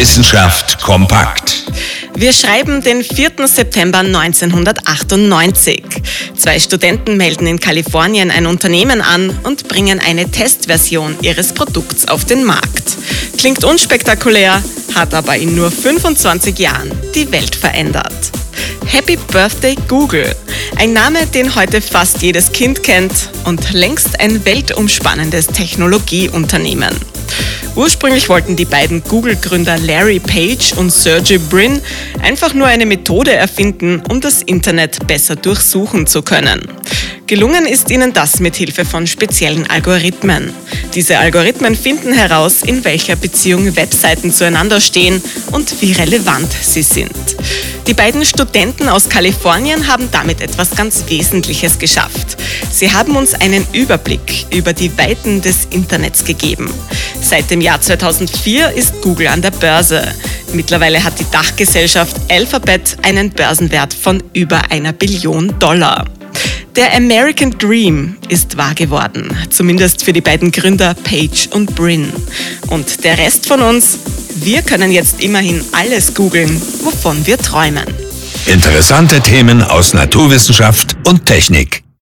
Wissenschaft kompakt. Wir schreiben den 4. September 1998. Zwei Studenten melden in Kalifornien ein Unternehmen an und bringen eine Testversion ihres Produkts auf den Markt. Klingt unspektakulär, hat aber in nur 25 Jahren die Welt verändert. Happy Birthday Google. Ein Name, den heute fast jedes Kind kennt und längst ein weltumspannendes Technologieunternehmen. Ursprünglich wollten die beiden Google-Gründer Larry Page und Sergey Brin einfach nur eine Methode erfinden, um das Internet besser durchsuchen zu können. Gelungen ist ihnen das mit Hilfe von speziellen Algorithmen. Diese Algorithmen finden heraus, in welcher Beziehung Webseiten zueinander stehen und wie relevant sie sind. Die beiden Studenten aus Kalifornien haben damit etwas ganz Wesentliches geschafft. Sie haben uns einen Überblick über die Weiten des Internets gegeben. Seit dem Jahr 2004 ist Google an der Börse. Mittlerweile hat die Dachgesellschaft Alphabet einen Börsenwert von über einer Billion Dollar. Der American Dream ist wahr geworden, zumindest für die beiden Gründer Page und Brin. Und der Rest von uns, wir können jetzt immerhin alles googeln, wovon wir träumen. Interessante Themen aus Naturwissenschaft und Technik.